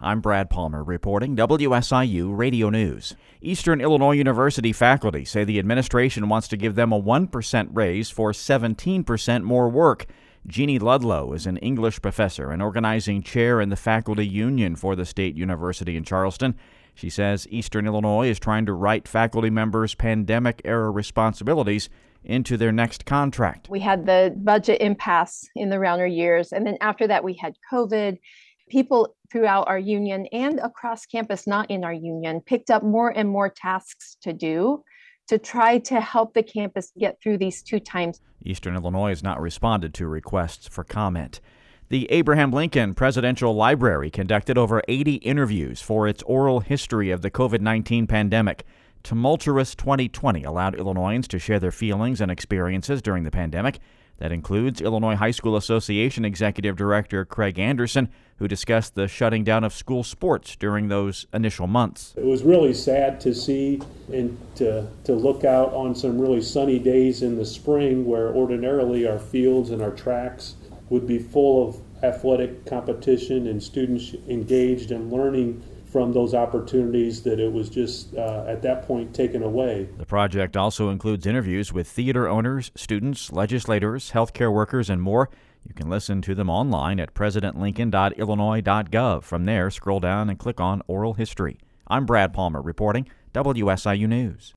I'm Brad Palmer reporting WSIU Radio News. Eastern Illinois University faculty say the administration wants to give them a 1% raise for 17% more work. Jeannie Ludlow is an English professor and organizing chair in the faculty union for the state university in Charleston. She says Eastern Illinois is trying to write faculty members' pandemic era responsibilities into their next contract. We had the budget impasse in the Rauner years, and then after that, we had COVID people throughout our union and across campus, not in our union, picked up more and more tasks to do to try to help the campus get through these two times. Eastern Illinois has not responded to requests for comment. The Abraham Lincoln Presidential Library conducted over 80 interviews for its oral history of the COVID 19 pandemic. Tumultuous 2020 allowed Illinoisans to share their feelings and experiences during the pandemic. That includes Illinois High School Association Executive Director Craig Anderson, who discussed the shutting down of school sports during those initial months. It was really sad to see and to, to look out on some really sunny days in the spring where ordinarily our fields and our tracks would be full of athletic competition and students engaged in learning from those opportunities that it was just uh, at that point taken away. The project also includes interviews with theater owners, students, legislators, healthcare workers, and more. You can listen to them online at presidentlincoln.illinois.gov. From there, scroll down and click on Oral History. I'm Brad Palmer reporting WSIU News.